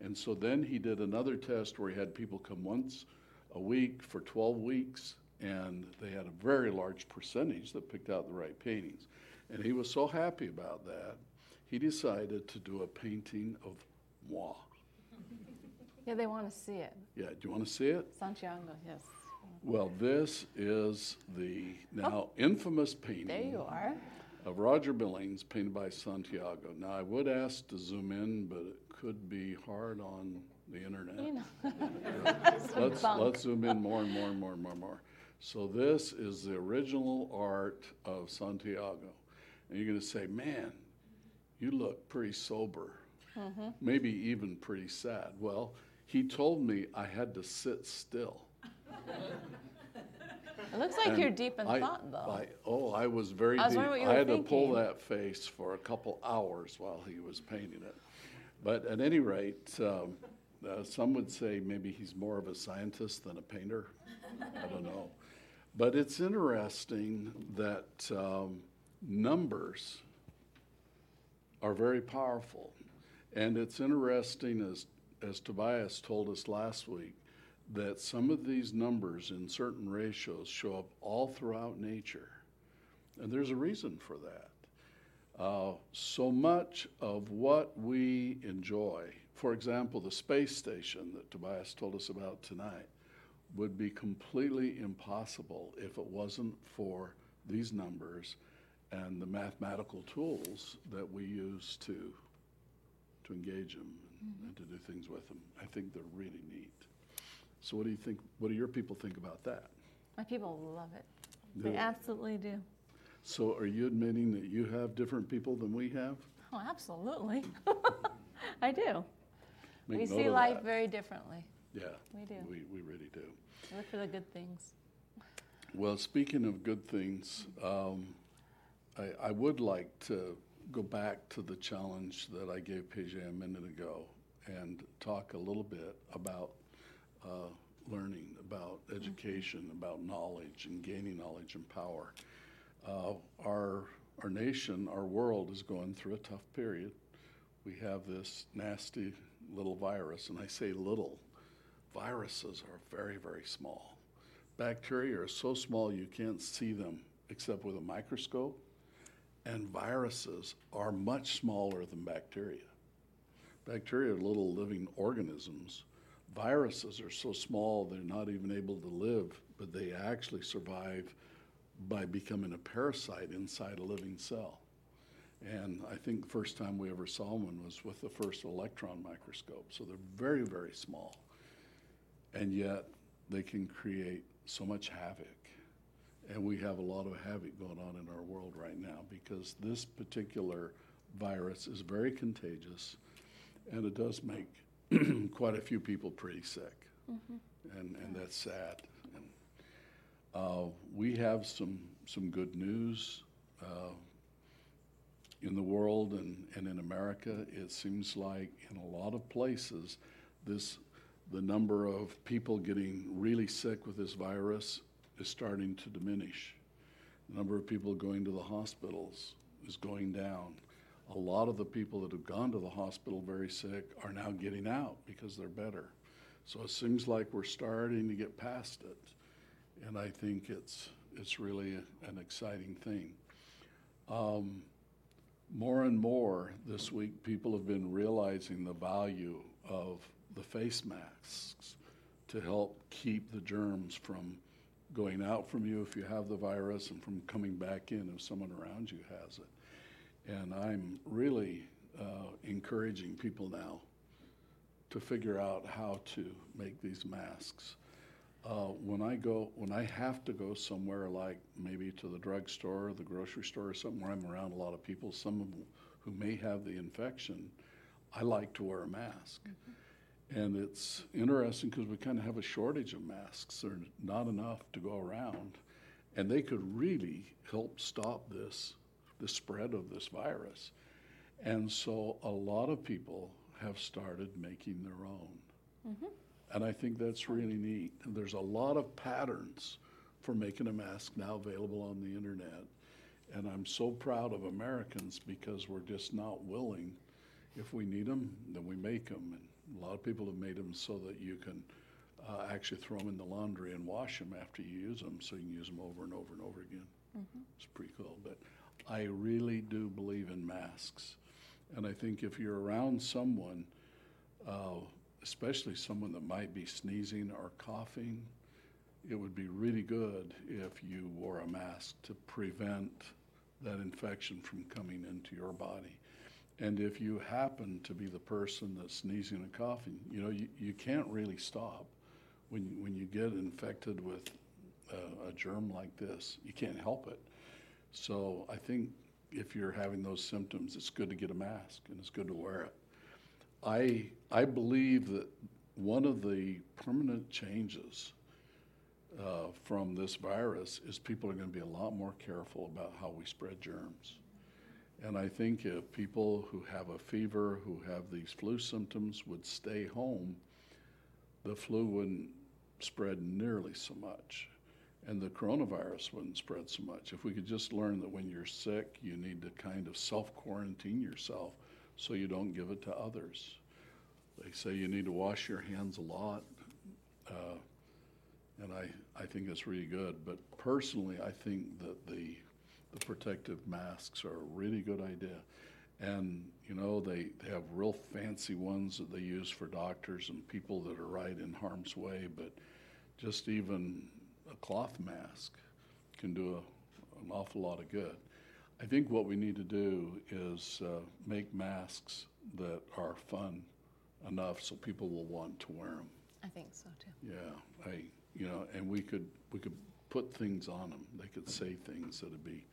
S4: And so then he did another test where he had people come once a week for 12 weeks and they had a very large percentage that picked out the right paintings. And he was so happy about that, he decided to do a painting of moi.
S5: Yeah, they want to see it.
S4: Yeah, do you want to see it?
S5: Santiago, yes.
S4: Well, this is the oh. now oh, infamous painting.
S5: There you are.
S4: Of Roger Billings, painted by Santiago. Now, I would ask to zoom in, but it could be hard on the internet. You know. <laughs> <laughs> let's, let's zoom in more and more and more and more and more. So this is the original art of Santiago. And you're going to say, man, you look pretty sober. Mm-hmm. maybe even pretty sad. Well, he told me I had to sit still.
S5: It looks like
S4: And
S5: you're deep in
S4: I-
S5: thought, though.
S4: I, oh, I was very
S5: I was
S4: deep. I had to pull that face for a couple hours while he was painting it. But at any rate, um, uh, some would say maybe he's more of a scientist than a painter. I don't know. But it's interesting that um, numbers are very powerful. And it's interesting, as, as Tobias told us last week, that some of these numbers in certain ratios show up all throughout nature. And there's a reason for that. Uh, so much of what we enjoy, for example, the space station that Tobias told us about tonight, would be completely impossible if it wasn't for these numbers and the mathematical tools that we use to to engage them and, and to do things with them. I think they're really neat. So, what do you think? What do your people think about that?
S5: My people love it.
S4: Do
S5: They
S4: it.
S5: absolutely do.
S4: So, are you admitting that you have different people than we have?
S5: Oh, absolutely. <laughs> I do.
S4: Make
S5: we see life
S4: that.
S5: very differently.
S4: Yeah,
S5: We do.
S4: we, we really do.
S5: We look for the good things.
S4: Well, speaking of good things, um, I, I would like to go back to the challenge that I gave PJ a minute ago and talk a little bit about uh, learning, about education, about knowledge and gaining knowledge and power. Uh, our, our nation, our world is going through a tough period. We have this nasty little virus, and I say little. Viruses are very, very small. Bacteria are so small you can't see them except with a microscope, and viruses are much smaller than bacteria. Bacteria are little living organisms. Viruses are so small they're not even able to live, but they actually survive by becoming a parasite inside a living cell. And I think the first time we ever saw one was with the first electron microscope. So they're very, very small. And yet they can create so much havoc. And we have a lot of havoc going on in our world right now because this particular virus is very contagious and it does make <clears throat> quite a few people pretty sick. And, and that's sad. And, uh, we have some, some good news. Uh, in the world and, and in America, it seems like in a lot of places, this the number of people getting really sick with this virus is starting to diminish. The number of people going to the hospitals is going down. A lot of the people that have gone to the hospital very sick are now getting out because they're better. So it seems like we're starting to get past it, and I think it's it's really a, an exciting thing. Um, more and more this week, people have been realizing the value of the face masks to help keep the germs from going out from you if you have the virus and from coming back in if someone around you has it. And I'm really uh, encouraging people now to figure out how to make these masks. Uh, when I go, when I have to go somewhere like maybe to the drugstore or the grocery store or something where I'm around a lot of people, some of them who may have the infection, I like to wear a mask. And it's interesting because we kind of have a shortage of masks. There are not enough to go around. And they could really help stop this, the spread of this virus. And so a lot of people have started making their own. And I think that's really neat. And there's a lot of patterns for making a mask now available on the internet. And I'm so proud of Americans because we're just not willing. If we need them, then we make them. And a lot of people have made them so that you can uh, actually throw them in the laundry and wash them after you use them so you can use them over and over and over again. It's pretty cool. But I really do believe in masks. And I think if you're around someone, uh, especially someone that might be sneezing or coughing, it would be really good if you wore a mask to prevent that infection from coming into your body. And if you happen to be the person that's sneezing and coughing, you know, you, you can't really stop. When, when you get infected with a, a germ like this, you can't help it. So I think if you're having those symptoms, it's good to get a mask and it's good to wear it. I, I believe that one of the permanent changes uh, from this virus is people are going to be a lot more careful about how we spread germs. And I think if people who have a fever, who have these flu symptoms, would stay home, the flu wouldn't spread nearly so much. And the coronavirus wouldn't spread so much. If we could just learn that when you're sick, you need to kind of self quarantine yourself so you don't give it to others. They say you need to wash your hands a lot. Uh, and I, I think it's really good. But personally, I think that the the protective masks are a really good idea. And you know they, they have real fancy ones that they use for doctors and people that are right in harm's way. But just even a cloth mask can do a, an awful lot of good. I think what we need to do is uh, make masks that are fun enough so people will want to wear them.
S5: I think so too.
S4: Yeah, I, you know, and we could, we could put things on them. They could say things that'd be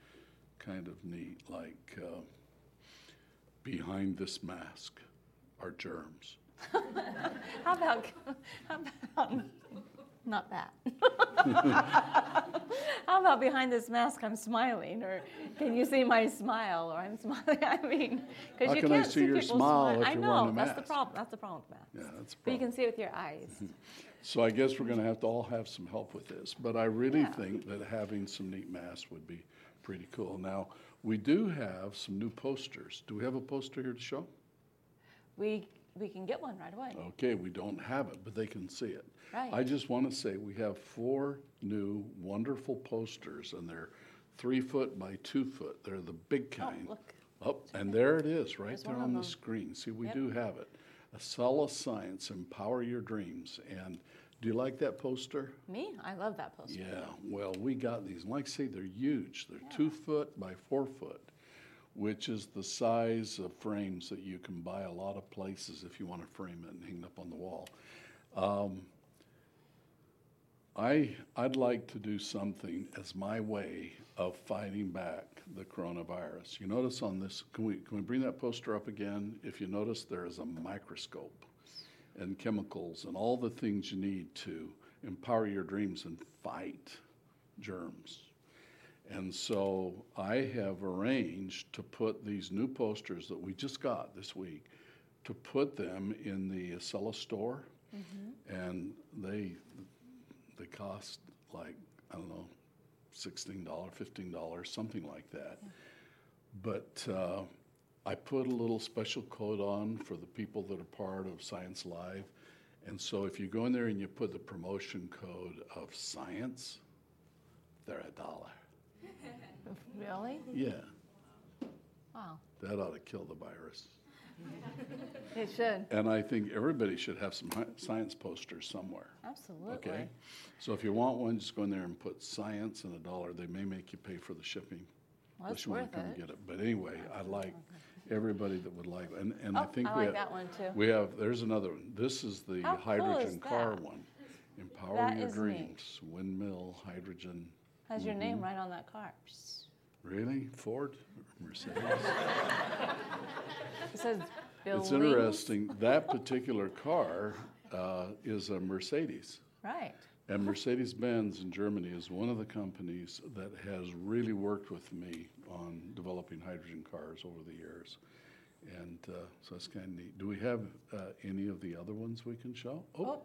S4: kind of neat, like, uh, behind this mask are germs. <laughs>
S5: How about, <laughs> how about, not that. <laughs> how about behind this mask I'm smiling, or can you see my smile, or I'm smiling? <laughs> I mean, because you
S4: can
S5: can't
S4: see
S5: see
S4: your
S5: people
S4: smile if
S5: I know that's the problem. That's the problem with masks.
S4: Yeah, that's
S5: But you can see it with your eyes. Mm-hmm.
S4: So I guess we're gonna have to all have some help with this, but I really
S5: Yeah.
S4: think that having some neat masks would be pretty cool. Now, we do have some new posters. Do we have a poster here to show?
S5: We we can get one right away.
S4: Okay, we don't have it, but they can see it.
S5: Right.
S4: I just want to say we have four new wonderful posters, and they're three foot by two foot. They're the big oh, kind.
S5: Oh, look.
S4: Oh, and there it is, right
S5: There's
S4: there on the screen. See, we
S5: Yep.
S4: do have it. Acellus Science, Empower Your Dreams. And do you like that poster?
S5: Me, I love that poster.
S4: Yeah, well, we got these. Like I say, they're huge. They're two foot by four foot, which is the size of frames that you can buy a lot of places if you want to frame it and hang it up on the wall. Um, I I'd like to do something as my way of fighting back the coronavirus. You notice on this, can we can we bring that poster up again? If you notice, there is a microscope and chemicals and all the things you need to empower your dreams and fight germs. And so I have arranged to put these new posters that we just got this week, to put them in the Acellus store. And they, they cost like, I don't know, $16, $15, something like that. But uh, I put a little special code on for the people that are part of Science Live. And so if you go in there and you put the promotion code of science, they're a dollar.
S5: Really?
S4: Yeah,
S5: Wow.
S4: that ought to kill the virus. <laughs>
S5: It should.
S4: And I think everybody should have some hi- science posters somewhere.
S5: Absolutely.
S4: Okay? So if you want one, just go in there and put science and a dollar. They may make you pay for the shipping.
S5: Well,
S4: unless
S5: that's
S4: you
S5: worth
S4: to come
S5: it.
S4: get it. But anyway, I like everybody that would like, and, and I
S5: Oh,
S4: think
S5: I
S4: we
S5: like
S4: have.
S5: that one too.
S4: We have, there's another one. This is the
S5: How cool
S4: hydrogen
S5: is
S4: car
S5: that?
S4: one. Empower
S5: That
S4: your
S5: is neat.
S4: dreams, windmill, hydrogen.
S5: Has your
S4: Mm-hmm.
S5: name right on that car.
S4: Really? Ford? Mercedes?
S5: It says Bill
S4: It's interesting, that particular car uh, is a Mercedes.
S5: Right.
S4: And Mercedes-Benz in Germany is one of the companies that has really worked with me on developing hydrogen cars over the years. And uh, so it's kind of neat. Do we have uh, any of the other ones we can show?
S5: Oh,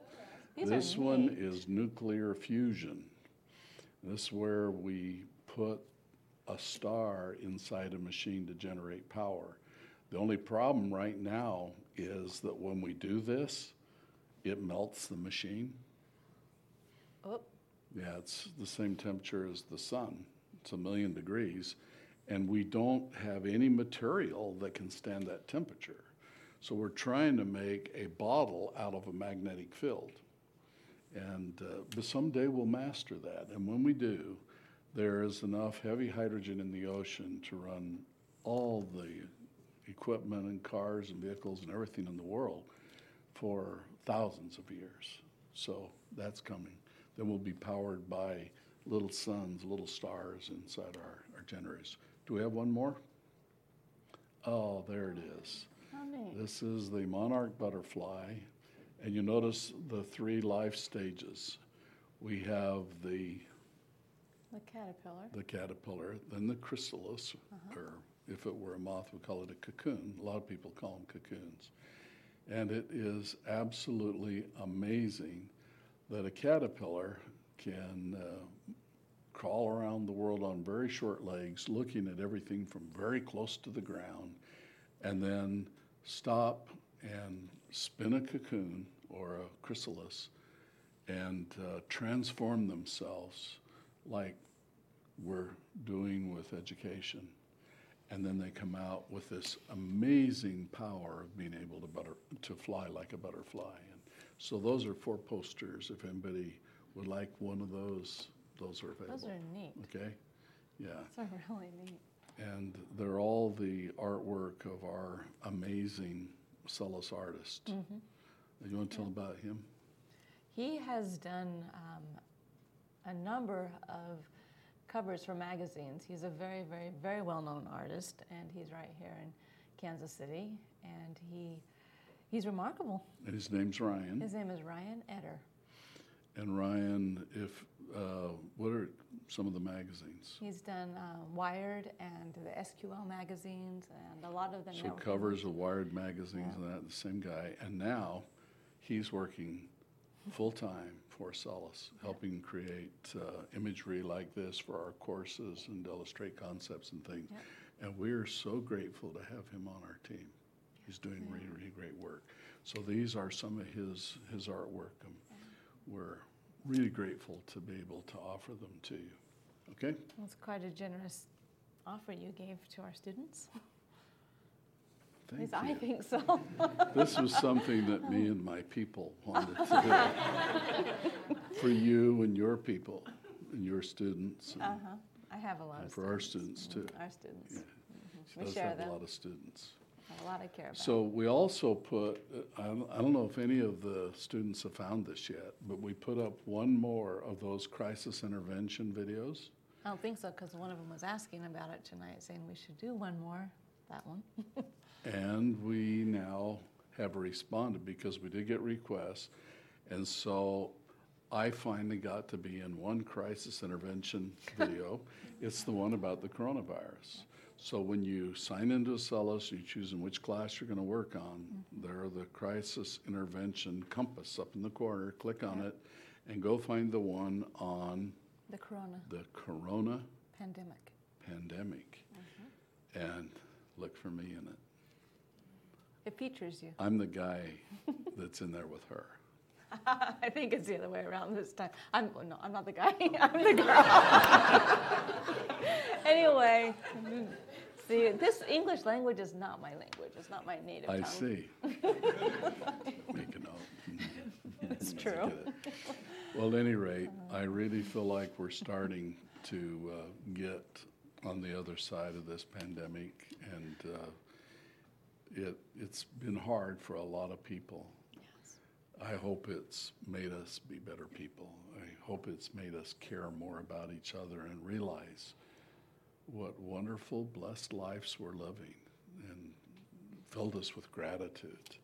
S5: these
S4: This one is nuclear fusion. This is where we put a star inside a machine to generate power. The only problem right now is that when we do this, it melts the machine.
S5: Oh,
S4: Yeah, it's the same temperature as the sun. It's a million degrees. And we don't have any material that can stand that temperature. So we're trying to make a bottle out of a magnetic field. And uh, but someday we'll master that. And when we do, there is enough heavy hydrogen in the ocean to run all the equipment and cars and vehicles and everything in the world for thousands of years. So that's coming. Then we'll be powered by little suns, little stars inside our, our generators. Do we have one more? Oh, there it is. This is the monarch butterfly, and you notice the three life stages. We have the
S5: The caterpillar.
S4: the caterpillar, then the chrysalis, or if it were a moth, we call it a cocoon. A lot of people call them cocoons. And it is absolutely amazing that a caterpillar can uh, crawl around the world on very short legs, looking at everything from very close to the ground, and then stop and spin a cocoon or a chrysalis and uh, transform themselves like we're doing with education. And then they come out with this amazing power of being able to, butter, to fly like a butterfly. And so those are four posters. If anybody would like one of those, those are available.
S5: Those are neat.
S4: Okay? Yeah.
S5: Those are really neat.
S4: And they're all the artwork of our amazing Acellus artist.
S5: Mm-hmm.
S4: You want to tell about him?
S5: He has done um, a number of covers for magazines. He's a very, very, very well-known artist, and he's right here in Kansas City, and he he's remarkable.
S4: And his name's Ryan.
S5: His name is Ryan Eder.
S4: And Ryan, if uh, what are some of the magazines?
S5: He's done uh, Wired and the SQL magazines, and a lot of them.
S4: So covers of Wired magazines
S5: Yeah.
S4: and that, the same guy. And now he's working full time for Acellus, helping create uh, imagery like this for our courses and illustrate concepts and things.
S5: Yeah.
S4: And we're so grateful to have him on our team. He's doing really, really great work. So these are some of his, his artwork. Um, we're really grateful to be able to offer them to you. Okay?
S5: It's quite a generous offer you gave to our students. <laughs> At
S4: Thank
S5: least
S4: you.
S5: I think so. <laughs>
S4: This was something that me and my people wanted to do <laughs> for you and your people and your students. and
S5: Uh-huh. I have a lot
S4: And
S5: of
S4: for our
S5: students.
S4: students, too.
S5: Mhm, Our students.
S4: Yeah.
S5: Mhm.
S4: She
S5: We
S4: does
S5: share
S4: have
S5: them.
S4: a lot of students.
S5: Have a lot I care about.
S4: So we also put, uh, I don't, I don't know if any of the students have found this yet, but we put up one more of those crisis intervention videos.
S5: I don't think so because one of them was asking about it tonight, saying we should do one more. That one. <laughs>
S4: And we now have responded because we did get requests. And so I finally got to be in one crisis intervention <laughs> video. It's the one about the coronavirus. So when you sign into Acellus, you choose in which class you're going to work on. Mm-hmm. There are the crisis intervention compass up in the corner. Click on it and go find the one on
S5: the corona
S4: the corona
S5: pandemic.
S4: pandemic. Mm-hmm. And look for me in it.
S5: It features you.
S4: I'm the guy that's in there with her. <laughs>
S5: I think it's the other way around this time. I'm oh, no, I'm not the guy. <laughs> I'm the girl. <laughs> anyway, see, this English language is not my language. It's not my native language.
S4: I
S5: tongue.
S4: see. Make a note.
S5: It's true.
S4: it. Well, at any rate, I really feel like we're starting to uh, get on the other side of this pandemic, and uh, it, it's been hard for a lot of people.
S5: Yes.
S4: I hope it's made us be better people. I hope it's made us care more about each other and realize what wonderful, blessed lives we're living and filled us with gratitude.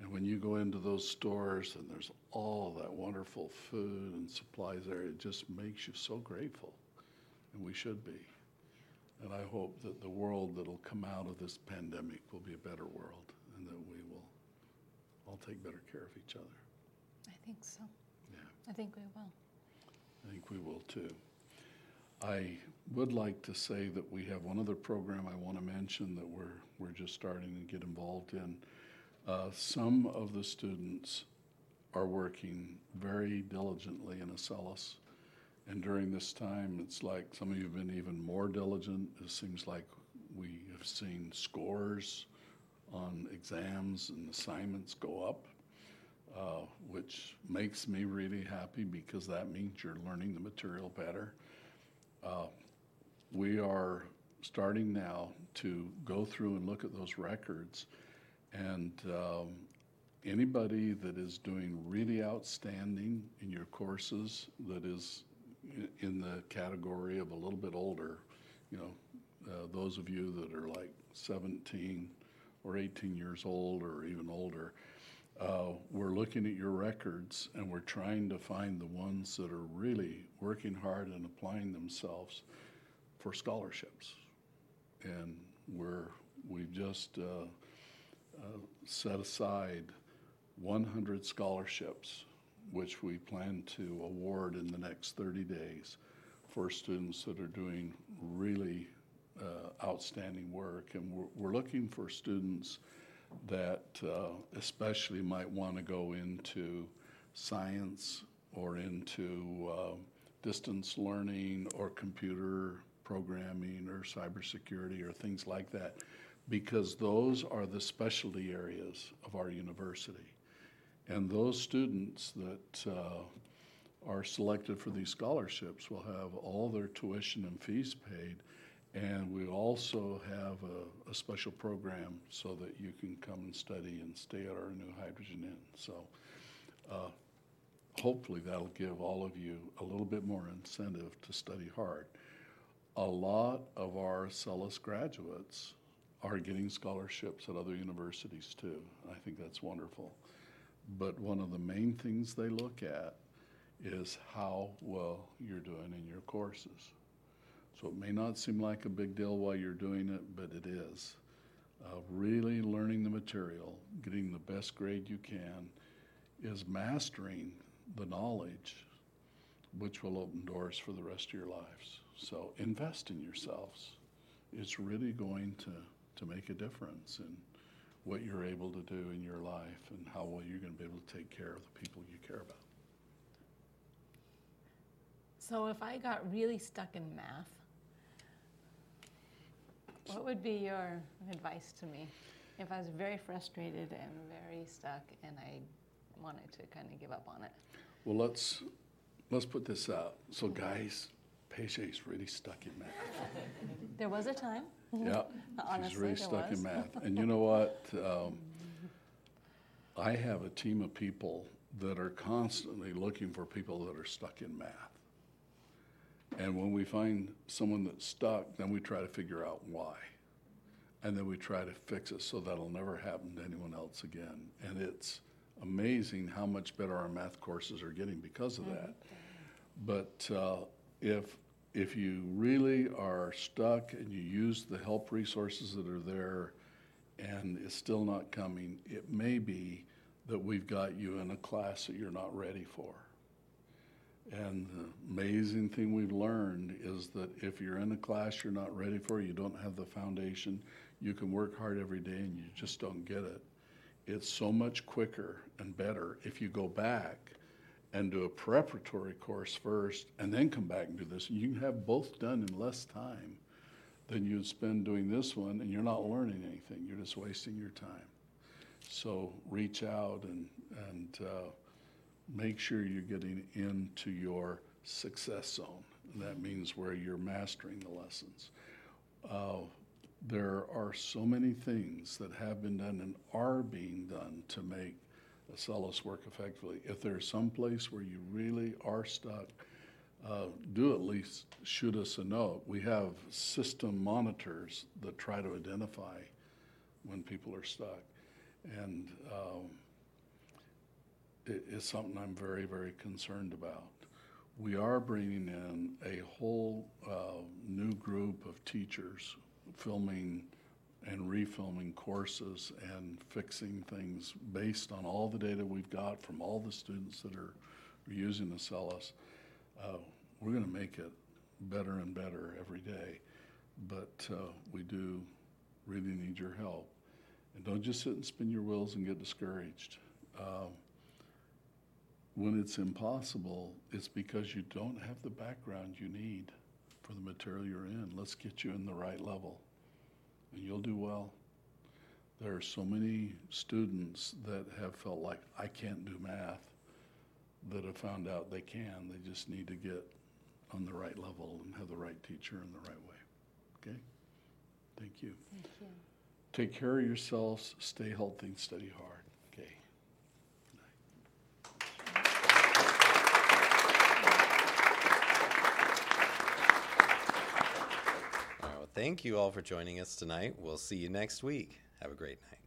S4: And when you go into those stores and there's all that wonderful food and supplies there, it just makes you so grateful. And we should be. And I hope that the world that'll come out of this pandemic will be a better world and that we will all take better care of each other.
S5: I think so.
S4: Yeah.
S5: I think we will.
S4: I think we will too. I would like to say that we have one other program I want to mention that we're, we're just starting to get involved in. Uh, some of the students are working very diligently in Acellus. And during this time, it's like some of you have been even more diligent. It seems like we have seen scores on exams and assignments go up uh, which makes me really happy because that means you're learning the material better. Uh, we are starting now to go through and look at those records, and um, anybody that is doing really outstanding in your courses, that is in the category of a little bit older, you know, uh, those of you that are like 17 or 18 years old or even older, uh, we're looking at your records and we're trying to find the ones that are really working hard and applying themselves for scholarships. And we're, we've just uh, uh, set aside 100 scholarships, which we plan to award in the next 30 days for students that are doing really uh, outstanding work. And we're, we're looking for students that uh, especially might want to go into science or into uh, distance learning or computer programming or cybersecurity or things like that, because those are the specialty areas of our university. And those students that uh, are selected for these scholarships will have all their tuition and fees paid and we also have a, a, special program so that you can come and study and stay at our new Hydrogen Inn. So uh, hopefully that'll give all of you a little bit more incentive to study hard. A lot of our Acellus graduates are getting scholarships at other universities too. I think that's wonderful. But one of the main things they look at is how well you're doing in your courses. So it may not seem like a big deal while you're doing it, but it is. Uh, really learning the material, getting the best grade you can, is mastering the knowledge, which will open doors for the rest of your lives. So invest in yourselves. It's really going to, to make a difference in what you're able to do in your life and how well you're going to be able to take care of the people you care about.
S5: So if I got really stuck in math, what would be your advice to me if I was very frustrated and very stuck and I wanted to kind of give up on it?
S4: Well, let's let's put this out. So, guys, Page's really stuck in math. <laughs>
S5: There was a time.
S4: Yeah,
S5: Honestly, <laughs>
S4: she's really stuck
S5: was.
S4: in math. And you <laughs> know what? Um, I have a team of people that are constantly looking for people that are stuck in math. And when we find someone that's stuck, then we try to figure out why. And then we try to fix it so that'll never happen to anyone else again. And it's amazing how much better our math courses are getting because of that. But uh, if if you really are stuck and you use the help resources that are there and it's still not coming, it may be that we've got you in a class that you're not ready for. And the amazing thing we've learned is that if you're in a class you're not ready for, you don't have the foundation, you can work hard every day and you just don't get it. It's so much quicker and better if you go back and do a preparatory course first and then come back and do this. You can have both done in less time than you'd spend doing this one and you're not learning anything. You're just wasting your time. So reach out and, and uh, make sure you're getting into your success zone. That means where you're mastering the lessons. Uh, there are so many things that have been done and are being done to make Acellus work effectively. If there's some place where you really are stuck, uh, do at least shoot us a note. We have system monitors that try to identify when people are stuck. And um, it is something I'm very, very concerned about. We are bringing in a whole uh, new group of teachers filming and refilming courses and fixing things based on all the data we've got from all the students that are using Acellus. Uh, we're going to make it better and better every day, but uh, we do really need your help. And don't just sit and spin your wheels and get discouraged. Uh, when it's impossible, it's because you don't have the background you need for the material you're in. Let's get you in the right level and you'll do well. There are so many students that have felt like I can't do math that have found out they can. They just need to get on the right level and have the right teacher in the right way. Okay? Thank you.
S5: Thank you.
S4: Take care of yourselves, stay healthy, and study hard. Okay.
S1: All right, well, thank you all for joining us tonight. We'll see you next week. Have a great night.